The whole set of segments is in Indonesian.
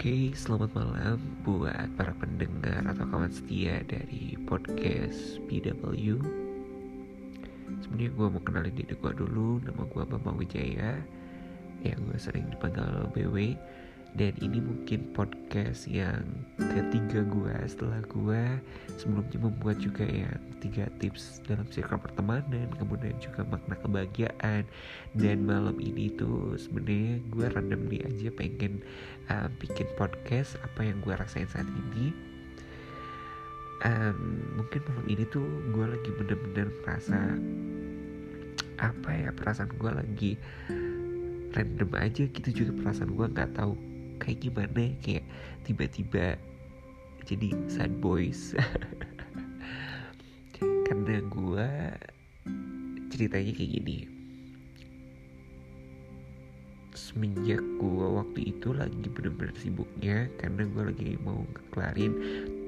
Oke, selamat malam buat para pendengar atau kawan setia dari podcast PW. Sebenarnya gue mau kenalin diri gue dulu, nama gue Bambang Wijaya, yang gue sering dipanggil BW. Dan ini mungkin podcast yang ketiga gue setelah gue sebelumnya membuat juga yang tiga tips dalam circle pertemanan, kemudian juga makna kebahagiaan. Dan malam ini tuh sebenarnya gue randomly aja pengen uh, bikin podcast apa yang gue rasain saat ini. Um, mungkin malam ini tuh gue lagi bener-bener merasa apa ya perasaan gue lagi random aja gitu juga perasaan gue nggak tahu kayak gimana kayak tiba-tiba jadi sad boys. Karena gue ceritanya kayak gini. Semenjak gue waktu itu lagi bener-bener sibuknya karena gue lagi mau ngekelarin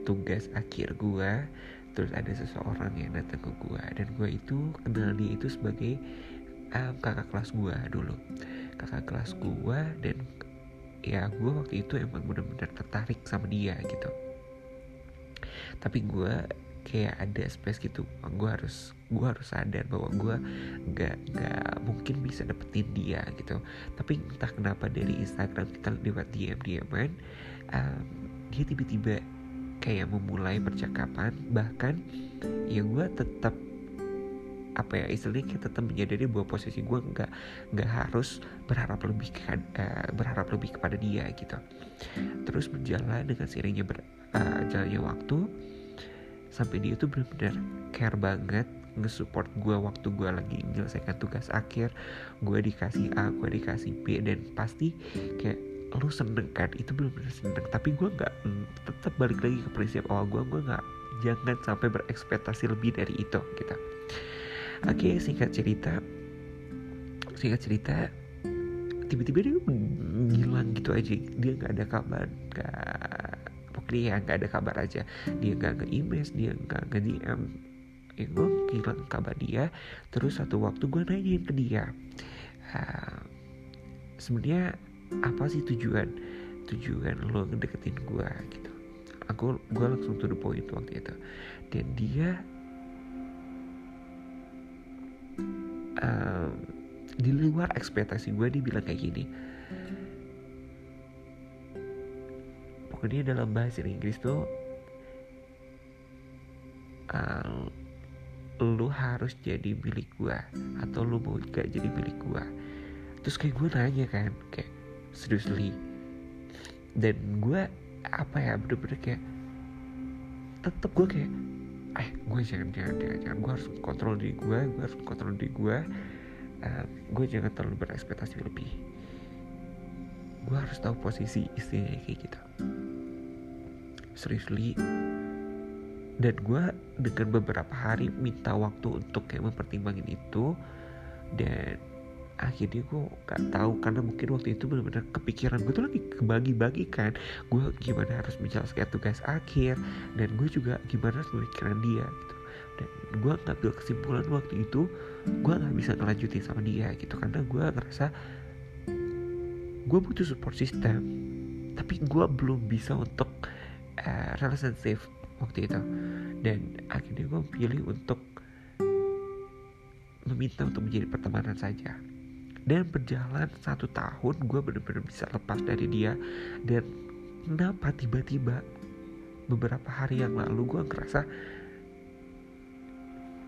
tugas akhir gue terus ada seseorang yang datang ke gue dan gue itu kenal dia itu sebagai um, kakak kelas gue dulu. Kakak kelas gue dan ya gue waktu itu emang bener-bener tertarik sama dia gitu. Tapi gue kayak ada space gitu gue harus gue harus sadar bahwa gue nggak nggak mungkin bisa dapetin dia gitu. Tapi entah kenapa dari Instagram kita lewat DM DMan um, dia tiba-tiba kayak memulai percakapan bahkan ya gue tetap apa ya istilahnya kita tetap menyadari bahwa posisi gue nggak nggak harus berharap lebih ke, uh, berharap lebih kepada dia gitu. Terus berjalan dengan seiringnya ber, uh, jalannya waktu sampai dia tuh benar-benar care banget nge-support gue waktu gue lagi menyelesaikan tugas akhir. Gue dikasih A gue dikasih B dan pasti kayak lu seneng kan? Itu benar-benar seneng. Tapi gue nggak mm, tetap balik lagi ke prinsip awal gue gue nggak jangan sampai berekspektasi lebih dari itu gitu Oke, singkat cerita, singkat cerita, tiba-tiba dia ngilang gitu aja. Dia nggak ada kabar, nggak pokoknya ya nggak ada kabar aja. Dia nggak nge-email, dia nggak nge-DM. Ya, gue hilang kabar dia. Terus satu waktu gue nanyain ke dia, uh, sebenarnya apa sih tujuan tujuan lo ngedeketin gue gitu. Aku gue langsung to the point waktu itu. Dan dia um, di luar ekspektasi gue dia bilang kayak gini pokoknya dalam bahasa Inggris tuh uh, lu harus jadi milik gue atau lu mau gak jadi milik gue terus kayak gue nanya kan kayak seriously. Dan gue apa ya bener-bener kayak tetep gue kayak eh gue jangan jangan jangan, jangan. gue harus kontrol diri gue gue harus kontrol diri gue uh, gue jangan terlalu berekspektasi lebih. Gue harus tahu posisi istrinya kayak gitu. Seriously. Dan gue dengan beberapa hari minta waktu untuk kayak mempertimbangin itu. Dan akhirnya gue gak tahu karena mungkin waktu itu benar-benar kepikiran gue tuh lagi kebagi-bagi kan. Gue gimana harus menjelaskan tugas akhir dan gue juga gimana harus memikirkan dia gitu. Dan gue ngambil kesimpulan waktu itu gue nggak bisa ngelanjutin sama dia gitu. Karena gue ngerasa gue butuh support system tapi gue belum bisa untuk uh, relationship waktu itu. Dan akhirnya gue pilih untuk meminta untuk menjadi pertemanan saja dan berjalan satu tahun gue bener-bener bisa lepas dari dia. Dan kenapa tiba-tiba beberapa hari yang lalu gue ngerasa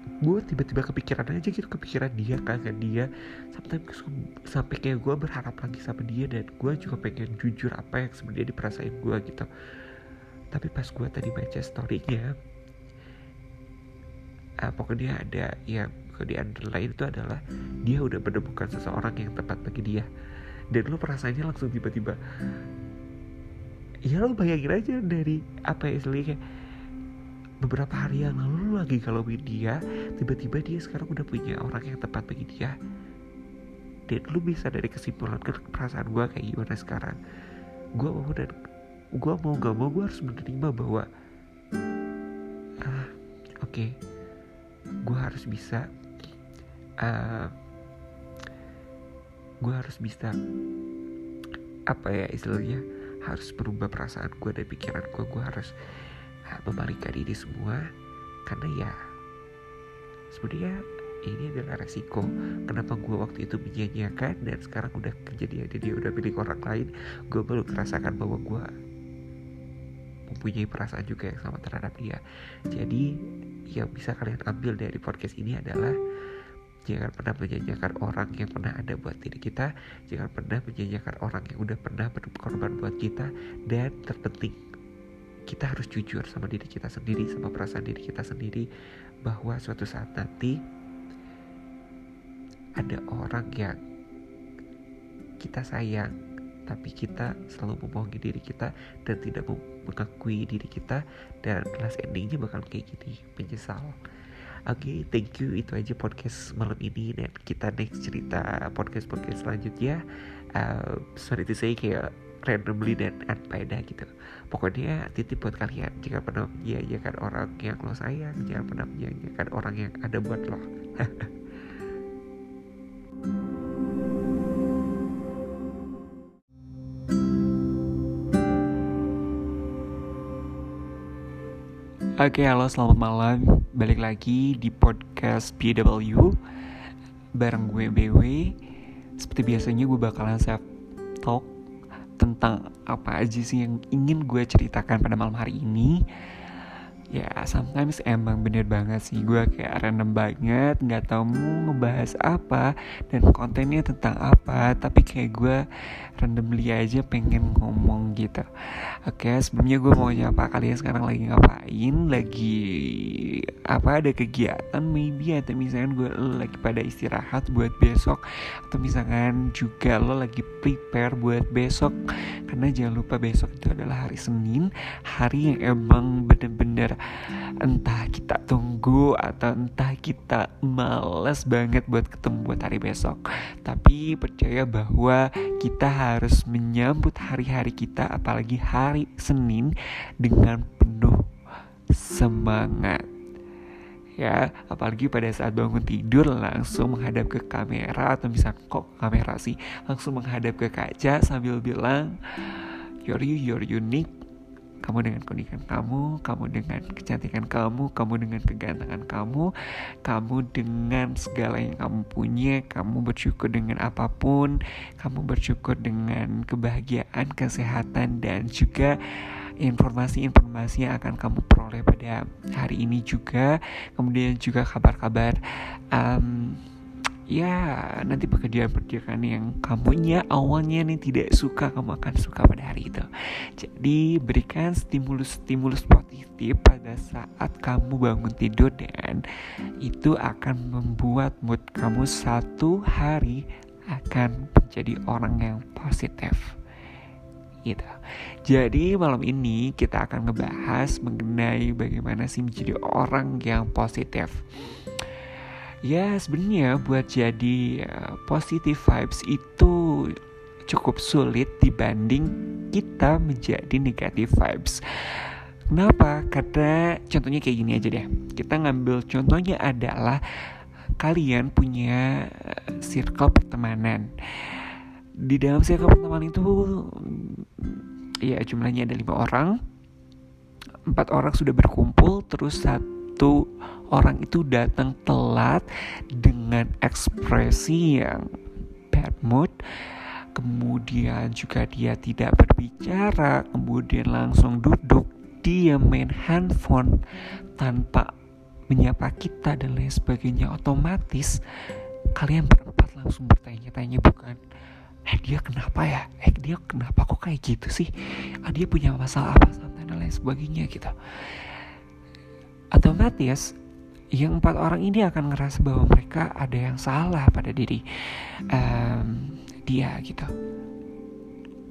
gue tiba-tiba kepikiran aja gitu kepikiran dia kangen dia. Sampai sampai kayak gue berharap lagi sama dia dan gue juga pengen jujur apa yang sebenarnya diperasain gue gitu. Tapi pas gue tadi baca storynya uh, pokoknya ada yang di underline itu adalah dia udah menemukan seseorang yang tepat bagi dia. Dan lo perasaannya langsung tiba-tiba ya lo bayangin aja dari apa ya istilahnya beberapa hari yang lalu lagi kalau dia tiba-tiba dia sekarang udah punya orang yang tepat bagi dia. Dan lo bisa dari kesimpulan ke perasaan gue kayak gimana sekarang. Gue mau dan gue mau gak mau gue harus menerima bahwa ah oke okay, gue harus bisa uh, gue harus bisa apa ya istilahnya harus merubah perasaan gue dan pikiran gue gue harus uh, membalikkan ini semua karena ya sebenarnya ini adalah resiko kenapa gue waktu itu menyanyiakan dan sekarang udah kejadian dia udah milik orang lain. Gue baru merasakan bahwa gue mempunyai perasaan juga yang sama terhadap dia. Jadi yang bisa kalian ambil dari podcast ini adalah jangan pernah menyanyiakan orang yang pernah ada buat diri kita. Jangan pernah menyanyiakan orang yang udah pernah berkorban buat kita. Dan terpenting kita harus jujur sama diri kita sendiri sama perasaan diri kita sendiri bahwa suatu saat nanti ada orang yang kita sayang tapi kita selalu membohongi diri kita dan tidak mengakui diri kita. Dan last endingnya bakal kayak gini menyesal oke okay, thank you. Itu aja podcast malam ini. Dan kita next cerita podcast podcast selanjutnya. Uh, sorry to say kayak randomly dan unfaedah gitu. Pokoknya titip buat kalian. Jika pernah menyanyiakan orang yang lo sayang. Jangan pernah menyanyiakan orang yang ada buat lo Oke, halo selamat malam. Balik lagi di podcast PW bareng gue BW. Seperti biasanya gue bakalan self talk tentang apa aja sih yang ingin gue ceritakan pada malam hari ini ya sometimes emang bener banget sih. Gue kayak random banget nggak tahu mau ngebahas apa dan kontennya tentang apa tapi kayak gue randomly aja pengen ngomong gitu. Oke sebelumnya gue mau nyapa kalian sekarang lagi ngapain? Lagi apa ada kegiatan maybe? Atau misalkan gue lagi pada istirahat buat besok? Atau misalkan juga lo lagi prepare buat besok? Karena jangan lupa besok itu adalah hari Senin hari yang emang bener-bener entah kita tunggu atau entah kita males banget buat ketemu buat hari besok. Tapi percaya bahwa kita harus menyambut hari-hari kita apalagi hari Senin dengan penuh semangat. Ya apalagi pada saat bangun tidur langsung menghadap ke kamera atau bisa kok kamera sih langsung menghadap ke kaca sambil bilang you're you you're unique kamu dengan keunikan kamu, kamu dengan kecantikan kamu, kamu dengan kegantengan kamu, kamu dengan segala yang kamu punya, kamu bersyukur dengan apa pun, kamu bersyukur dengan kebahagiaan, kesehatan, dan juga informasi-informasi yang akan kamu peroleh pada hari ini juga, kemudian juga kabar-kabar. Ya nanti pekerjaan-pekerjaan yang kamunya awalnya nih tidak suka kamu akan suka pada hari itu. Jadi berikan stimulus-stimulus positif pada saat kamu bangun tidur dan itu akan membuat mood kamu satu hari akan menjadi orang yang positif. Gitu. Jadi malam ini kita akan ngebahas mengenai bagaimana sih menjadi orang yang positif ya sebenarnya buat jadi uh, positive vibes itu cukup sulit dibanding kita menjadi negative vibes. Kenapa? Karena contohnya kayak gini aja deh. Kita ngambil contohnya adalah kalian punya eh, circle pertemanan. Di dalam circle pertemanan itu ya jumlahnya ada lima orang. Empat orang sudah berkumpul, terus satu orang itu datang telat dengan ekspresi yang bad mood. Kemudian juga dia tidak berbicara kemudian langsung duduk dia main handphone tanpa menyapa kita dan lain sebagainya. Otomatis kalian berempat langsung bertanya-tanya bukan eh dia kenapa ya? Eh dia kenapa kok kayak gitu sih? Ah, dia punya masalah apa dan lain sebagainya gitu otomatis yang empat orang ini akan ngerasa bahwa mereka ada yang salah pada diri um, dia gitu.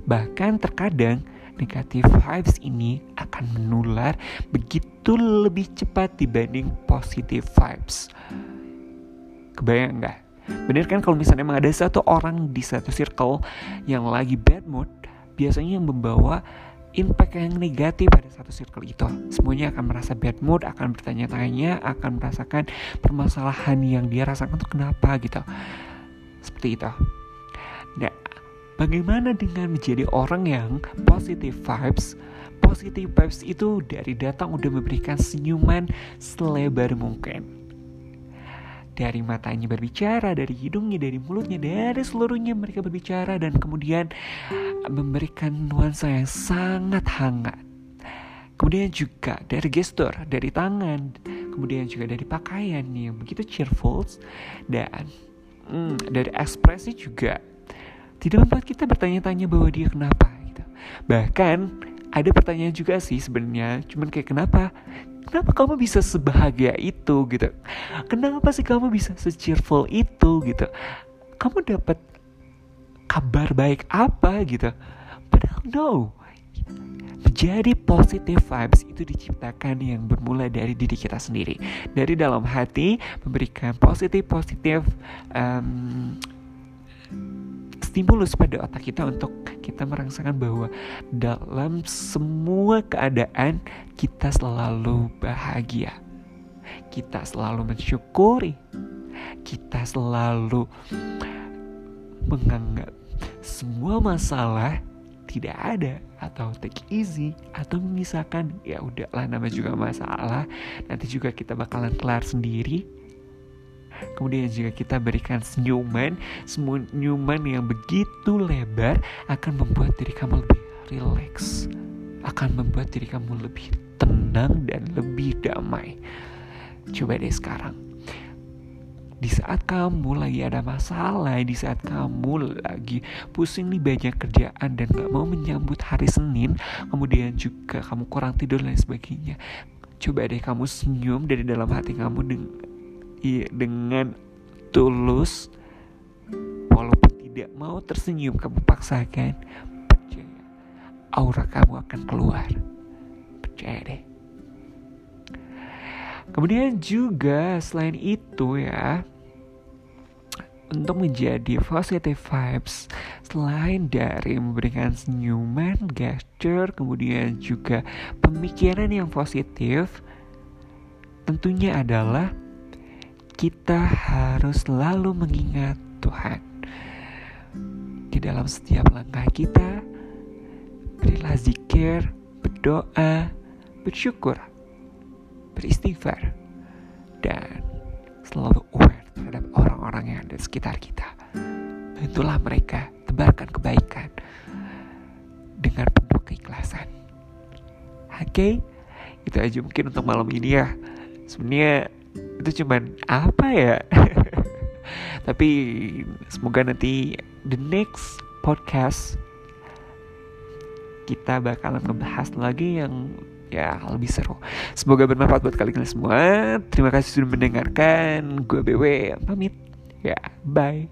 Bahkan terkadang negatif vibes ini akan menular begitu lebih cepat dibanding positive vibes. Kebayang nggak? Bener kan kalau misalnya emang ada satu orang di satu circle yang lagi bad mood, biasanya yang membawa impact yang negatif pada satu circle itu. Semuanya akan merasa bad mood, akan bertanya-tanya, akan merasakan permasalahan yang dia rasakan itu kenapa gitu. Seperti itu. Nah, Bagaimana dengan menjadi orang yang positive vibes? Positive vibes itu dari datang udah memberikan senyuman selebar mungkin. Dari matanya berbicara, dari hidungnya, dari mulutnya, dari seluruhnya mereka berbicara dan kemudian memberikan nuansa yang sangat hangat. Kemudian juga dari gestur, dari tangan, kemudian juga dari pakaian yang begitu cheerful dan hmm, dari ekspresi juga tidak membuat kita bertanya-tanya bahwa dia kenapa gitu. Bahkan ada pertanyaan juga sih sebenarnya, cuman kayak kenapa? Kenapa kamu bisa sebahagia itu gitu? Kenapa sih kamu bisa se-cheerful itu gitu? Kamu dapat kabar baik apa gitu? Padahal no. Menjadi positive vibes itu diciptakan yang bermula dari diri kita sendiri, dari dalam hati memberikan positif positif um, stimulus pada otak kita untuk kita merasakan bahwa dalam semua keadaan kita selalu bahagia. Kita selalu mensyukuri. Kita selalu menganggap semua masalah tidak ada atau take easy atau memisahkan ya udahlah nama juga masalah nanti juga kita bakalan kelar sendiri Kemudian jika kita berikan senyuman, senyuman yang begitu lebar akan membuat diri kamu lebih rileks, akan membuat diri kamu lebih tenang dan lebih damai. Coba deh sekarang. Di saat kamu lagi ada masalah, di saat kamu lagi pusing nih banyak kerjaan dan gak mau menyambut hari Senin, kemudian juga kamu kurang tidur dan sebagainya. Coba deh kamu senyum dari dalam hati kamu dengan dengan tulus walaupun tidak mau tersenyum kamu paksakan. Percaya aura kamu akan keluar. Percaya deh. Kemudian juga selain itu ya untuk menjadi positive vibes selain dari memberikan senyuman, gesture, kemudian juga pemikiran yang positif tentunya adalah kita harus selalu mengingat Tuhan. Di dalam setiap langkah kita, berilah zikir, berdoa, bersyukur, beristighfar, dan selalu aware terhadap orang-orang yang ada di sekitar kita. Bantulah mereka, tebarkan kebaikan dengan penuh keikhlasan. Oke, okay? itu aja mungkin untuk malam ini ya. Sebenarnya itu cuman apa ya tapi semoga nanti the next podcast kita bakalan ngebahas lagi yang ya lebih seru. Semoga bermanfaat buat kalian semua. Terima kasih sudah mendengarkan. Gue BW pamit. Ya, bye.